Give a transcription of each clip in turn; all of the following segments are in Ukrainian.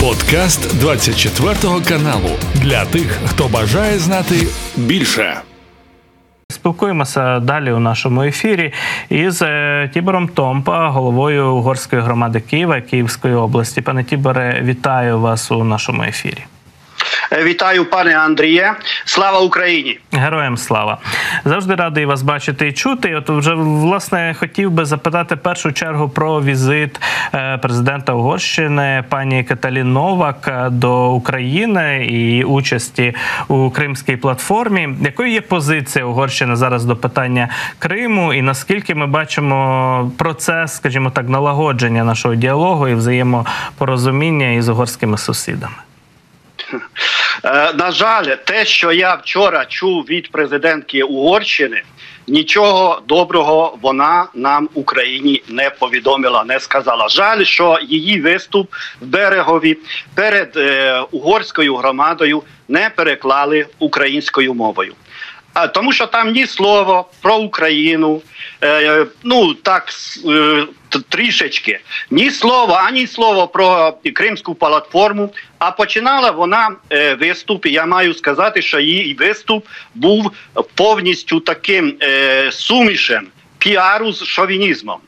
Подкаст 24 каналу для тих, хто бажає знати більше. Спілкуємося далі у нашому ефірі із е, Тібором Томпа, головою угорської громади Києва Київської області. Пане Тіборе, вітаю вас у нашому ефірі. Вітаю, пане Андріє. Слава Україні! Героям слава! Завжди радий вас бачити і чути. От вже власне хотів би запитати першу чергу про візит е, президента Угорщини пані Каталін Новак до України і участі у Кримській платформі. Якою є позиція Угорщини зараз до питання Криму, і наскільки ми бачимо процес, скажімо так, налагодження нашого діалогу і взаємопорозуміння із угорськими сусідами? Е, на жаль, те, що я вчора чув від президентки Угорщини, нічого доброго вона нам Україні не повідомила, не сказала. Жаль, що її виступ в берегові перед е, угорською громадою не переклали українською мовою. А тому, що там ні слово про Україну, ну так е, трішечки, ні слова, ані слово про Кримську платформу. А починала вона е, виступ. Я маю сказати, що її виступ був повністю таким е, сумішем піару з шовінізмом.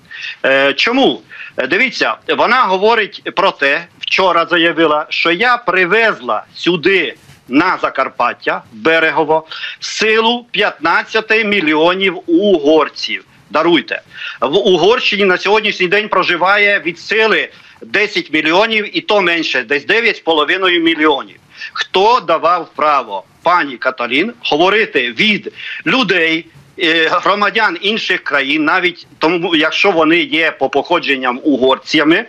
Е, чому дивіться, вона говорить про те, вчора заявила, що я привезла сюди на Закарпаття берегово силу 15 мільйонів угорців. Даруйте в Угорщині на сьогоднішній день проживає від сили 10 мільйонів, і то менше, десь 9,5 мільйонів. Хто давав право пані Каталін говорити від людей, Е, громадян інших країн, навіть тому, якщо вони є по походженням угорцями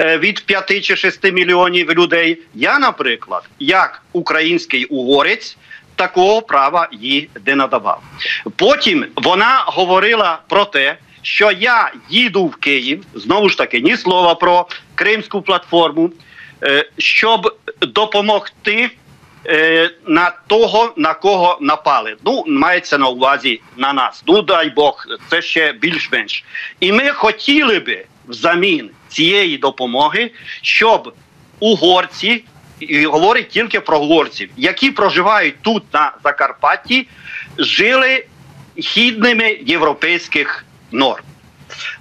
е, від 5 чи 6 мільйонів людей, я, наприклад, як український угорець. Такого права їй не надавав. Потім вона говорила про те, що я їду в Київ знову ж таки ні слова про кримську платформу, е, щоб допомогти е, на того, на кого напали. Ну, мається на увазі на нас. Ну дай Бог, це ще більш-менш. І ми хотіли би взамін цієї допомоги, щоб угорці. І говорить тільки про угорців, які проживають тут на Закарпатті, жили гідними європейських норм.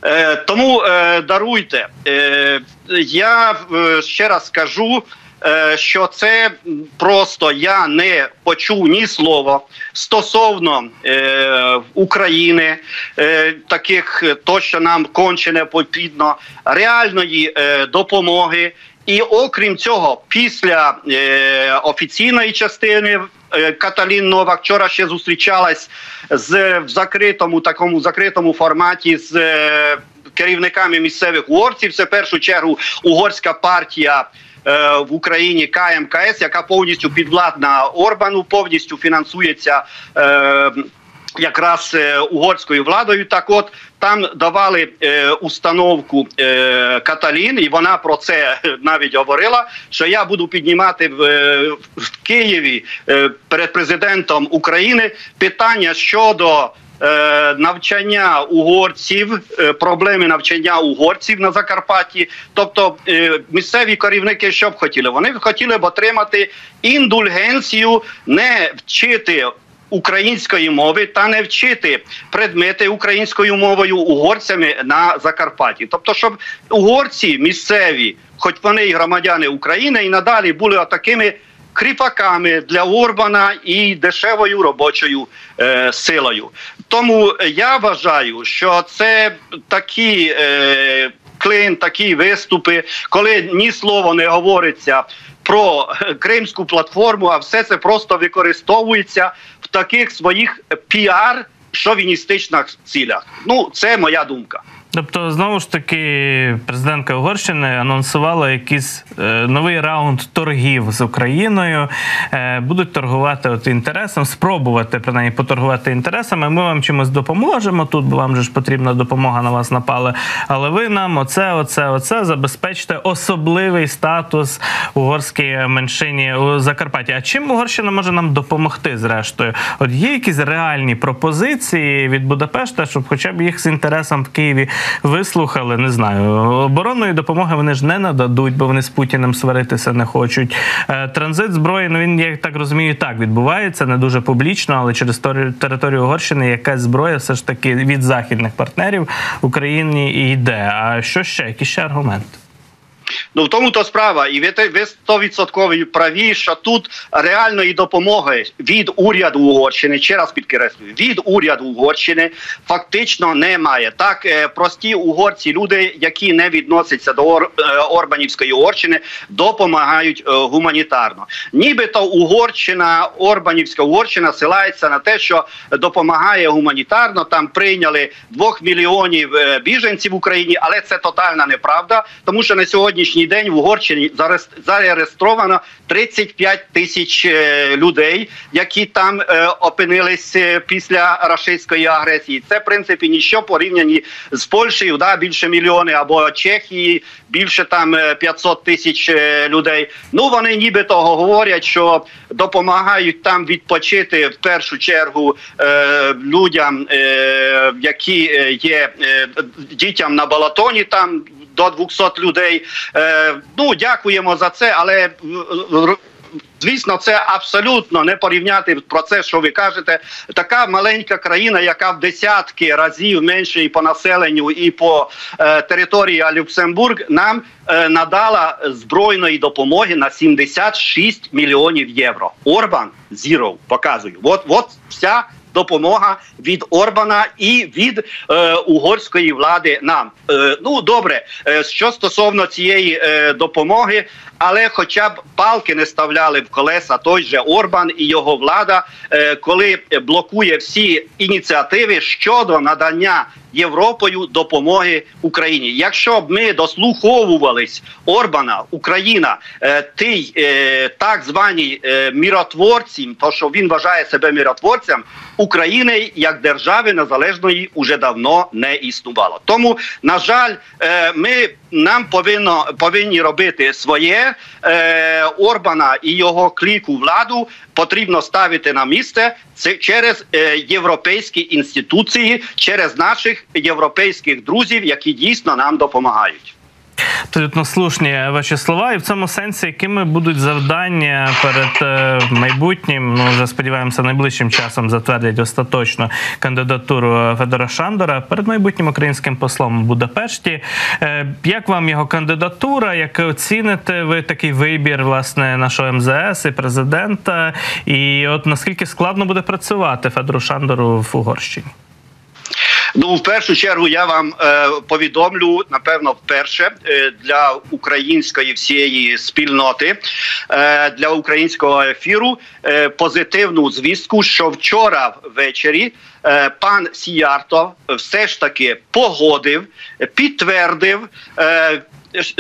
Е, Тому е, даруйте, е, я е, ще раз скажу, Е, що це просто я не почув ні слова стосовно е, України, е, таких то, що нам конче не потрібно, реальної е, допомоги. І окрім цього, після е, офіційної частини е, Каталін Новак вчора ще зустрічалась з в закритому такому закритому форматі з е, керівниками місцевих угорців. Це в першу чергу угорська партія. Е, в Україні КМКС, яка повністю підвладна Орбану, повністю фінансується. Е, якраз е, угорською владою, так от там давали е, установку е, Каталін, і вона про це навіть говорила. Що я буду піднімати в, в Києві е, перед президентом України питання щодо Е, навчання угорців, е, проблеми навчання угорців на Закарпатті. Тобто е, місцеві керівники що б хотіли? Вони хотіли б отримати індульгенцію, не вчити. Української мови та не вчити предмети українською мовою угорцями на Закарпатті, тобто, щоб угорці місцеві, хоч вони і громадяни України, і надалі були такими кріпаками для Орбана і дешевою робочою е, силою. Тому я вважаю, що це такі е, клин, такі виступи, коли ні слово не говориться. Про кримську платформу, а все це просто використовується таких своїх піар шовіністичних цілях. Ну це моя думка. Тобто, знову ж таки, президентка Угорщини анонсувала якийсь е, новий раунд торгів з Україною. Е, будуть торгувати от інтересом, спробувати принаймні поторгувати інтересами. Ми вам чимось допоможемо. Тут бо вам же ж потрібна допомога на вас напали. Але ви нам оце, оце, оце забезпечте особливий статус угорській меншині у Закарпатті. А чим Угорщина може нам допомогти? Зрештою, от є якісь реальні пропозиції від Будапешта, щоб, хоча б їх з інтересом в Києві вислухали. Не знаю, оборонної допомоги вони ж не нададуть, бо вони з Путіним сваритися не хочуть. Е, транзит зброї, ну він я так розумію, так відбувається не дуже публічно, але через територію Угорщини якась зброя все ж таки від західних партнерів Україні і йде. А що ще? Які ще аргументи? Ну в тому то справа, і ви ви стовідсоткові праві, що тут реальної допомоги від уряду Угорщини, ще раз підкреслюю, від уряду Угорщини фактично немає. Так е, прості угорці, люди, які не відносяться до е, Орбанівської Угорщини, допомагають е, гуманітарно. Нібито Угорщина, Орбанівська Угорщина силається на те, що допомагає гуманітарно. Там прийняли двох мільйонів біженців в Україні, але це тотальна неправда, тому що на сьогоднішній сьогоднішній день в Угорщині зареєстровано 35 тисяч е, людей, які там е, опинились е, після рашистської агресії. Це в принципі ніщо порівняні з Польщею, да більше мільйони або Чехії, більше там 500 тисяч людей. Ну вони нібито говорять, що допомагають там відпочити в першу чергу людям, які є дітям на балатоні там до 200 людей. Е, Ну дякуємо за це, але Звісно, це абсолютно не порівняти про це, що ви кажете. Така маленька країна, яка в десятки разів менше і по населенню, і по е, території Люксембург, нам е, надала збройної допомоги на 76 мільйонів євро. Орбан зіро показую. От, от вся допомога від Орбана і від е, угорської влади. Нам е, ну добре, е, що стосовно цієї е, допомоги, але хоча б палки не ставляли в колеса той же Орбан і його влада, е, коли блокує всі ініціативи щодо надання Європою допомоги Україні. Якщо б ми дослуховувались Орбана, Україна, е, тій е, так звані е, міротворці, то що він вважає себе міротворцем, України як держави незалежної уже давно не існувало. Тому на жаль, е, ми нам повинно повинні робити своє е, Орбана і його кліку владу потрібно ставити на місце це через е, європейські інституції, через наших європейських друзів, які дійсно нам допомагають. Абсолютно слушні ваші слова, і в цьому сенсі, якими будуть завдання перед е, майбутнім, ну вже сподіваємося, найближчим часом затвердять остаточно кандидатуру Федора Шандора перед майбутнім українським послом у Будапешті. Е, як вам його кандидатура? Як оціните ви такий вибір власне нашого МЗС і президента? І от наскільки складно буде працювати Федору Шандору в Угорщині? Ну, в першу чергу я вам е, повідомлю напевно вперше е, для української всієї спільноти е, для українського ефіру е, позитивну звістку, що вчора ввечері е, пан Сіярто все ж таки погодив, підтвердив. Е,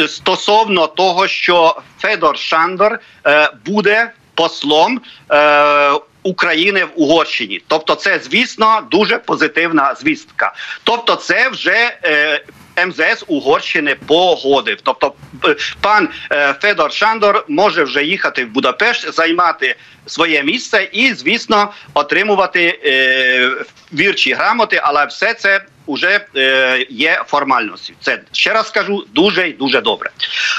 Стосовно того, що Федор Шандор е, буде послом е, України в Угорщині. Тобто, це звісно дуже позитивна звістка. Тобто, це вже е, МЗС Угорщини погодив. Тобто, е, пан е, Федор Шандор може вже їхати в Будапешт, займати своє місце і, звісно, отримувати е, вірчі грамоти, але все це вже е, є формальністю. Це ще раз скажу дуже і дуже добре.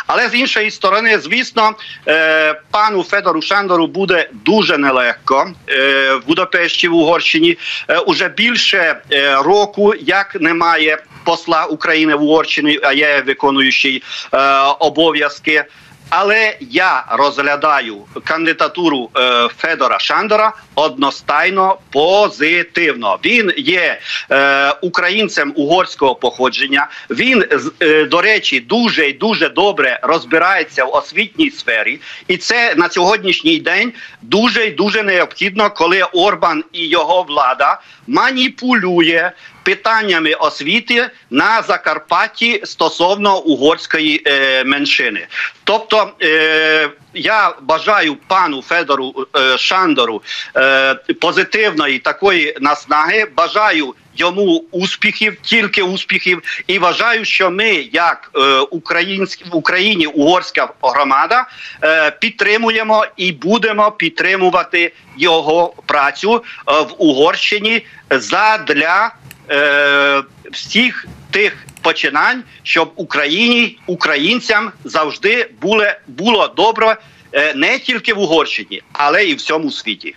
Але з іншої сторони, звісно, е, пану Федору Шандору буде дуже нелегко е, в Будапешті в Угорщині. Е, уже більше е, року як немає посла України в Угорщині, а є виконуючий е, обов'язки. Але я розглядаю кандидатуру е, Федора Шандора одностайно позитивно. Він є е, українцем угорського походження. Він е, до речі дуже і дуже добре розбирається в освітній сфері, і це на сьогоднішній день дуже і дуже необхідно, коли Орбан і його влада маніпулює питаннями освіти на Закарпатті стосовно угорської е, меншини. Тобто е, я бажаю пану Федору е, Шандору е, позитивної такої наснаги. Бажаю йому успіхів, тільки успіхів, і вважаю, що ми, як е, українські в Україні, угорська громада, е, підтримуємо і будемо підтримувати його працю е, в Угорщині задля е, всіх тих починань, щоб Україні, українцям завжди було, було добре е, не тільки в Угорщині, але і в всьому світі.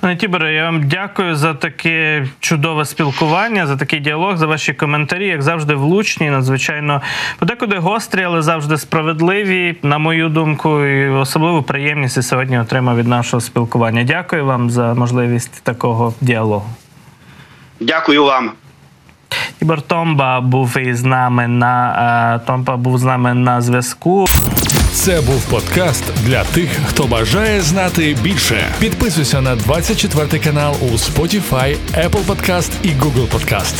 Пане Тіборе, я вам дякую за таке чудове спілкування, за такий діалог, за ваші коментарі, як завжди, влучні, надзвичайно подекуди гострі, але завжди справедливі, на мою думку, і особливу приємність я сьогодні отримав від нашого спілкування. Дякую вам за можливість такого діалогу. Дякую вам. Ібор Томба був із нами на е, Томба був з нами на зв'язку. Це був подкаст для тих, хто бажає знати більше. Підписуйся на 24 канал у Spotify, Apple Podcast і Google Podcast.